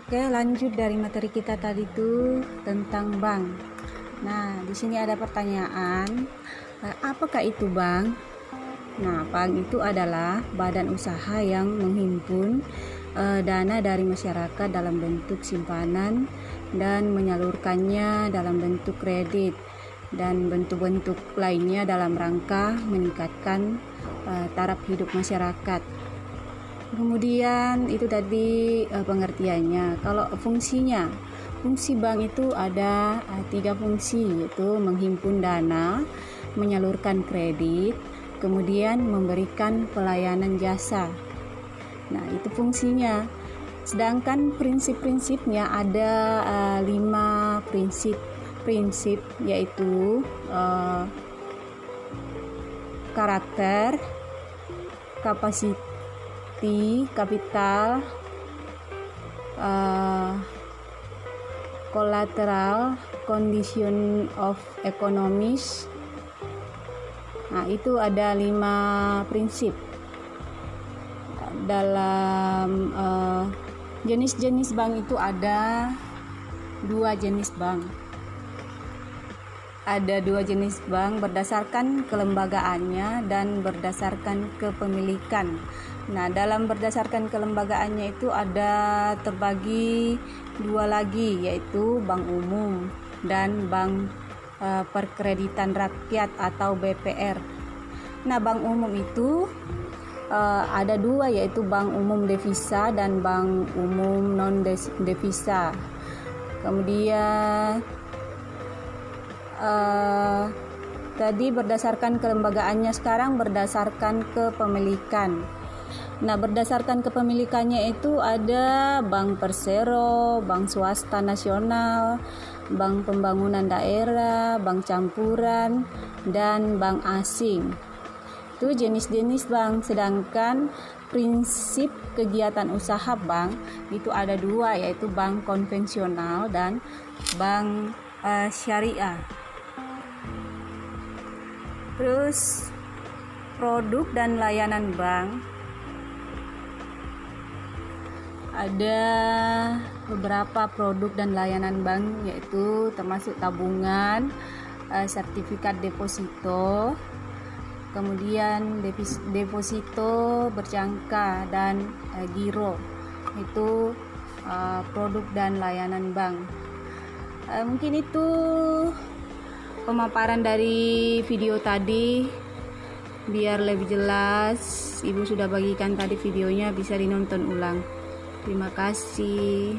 Oke, lanjut dari materi kita tadi itu tentang bank. Nah, di sini ada pertanyaan, eh, apakah itu bank? Nah, bank itu adalah badan usaha yang menghimpun uh, dana dari masyarakat dalam bentuk simpanan dan menyalurkannya dalam bentuk kredit dan bentuk-bentuk lainnya dalam rangka meningkatkan uh, taraf hidup masyarakat. Kemudian itu tadi uh, pengertiannya. Kalau fungsinya, fungsi bank itu ada uh, tiga fungsi yaitu menghimpun dana, menyalurkan kredit, kemudian memberikan pelayanan jasa. Nah, itu fungsinya. Sedangkan prinsip-prinsipnya ada uh, lima prinsip prinsip yaitu karakter, kapasiti, kapital, uh, collateral, condition of economies, Nah, itu ada lima prinsip dalam uh, jenis-jenis bank itu ada dua jenis bank. Ada dua jenis bank berdasarkan kelembagaannya dan berdasarkan kepemilikan. Nah, dalam berdasarkan kelembagaannya itu ada terbagi dua lagi yaitu bank umum dan bank uh, perkreditan rakyat atau BPR. Nah, bank umum itu uh, ada dua yaitu bank umum devisa dan bank umum non devisa. Kemudian uh, tadi berdasarkan kelembagaannya sekarang berdasarkan kepemilikan. Nah, berdasarkan kepemilikannya itu ada Bank Persero, Bank Swasta Nasional, Bank Pembangunan Daerah, Bank Campuran, dan Bank Asing. Itu jenis-jenis bank, sedangkan prinsip kegiatan usaha bank itu ada dua yaitu bank konvensional dan bank uh, syariah. Terus produk dan layanan bank ada beberapa produk dan layanan bank yaitu termasuk tabungan, eh, sertifikat deposito, kemudian deposito berjangka dan eh, giro itu eh, produk dan layanan bank. Mungkin itu pemaparan dari video tadi biar lebih jelas ibu sudah bagikan tadi videonya bisa dinonton ulang Terima kasih.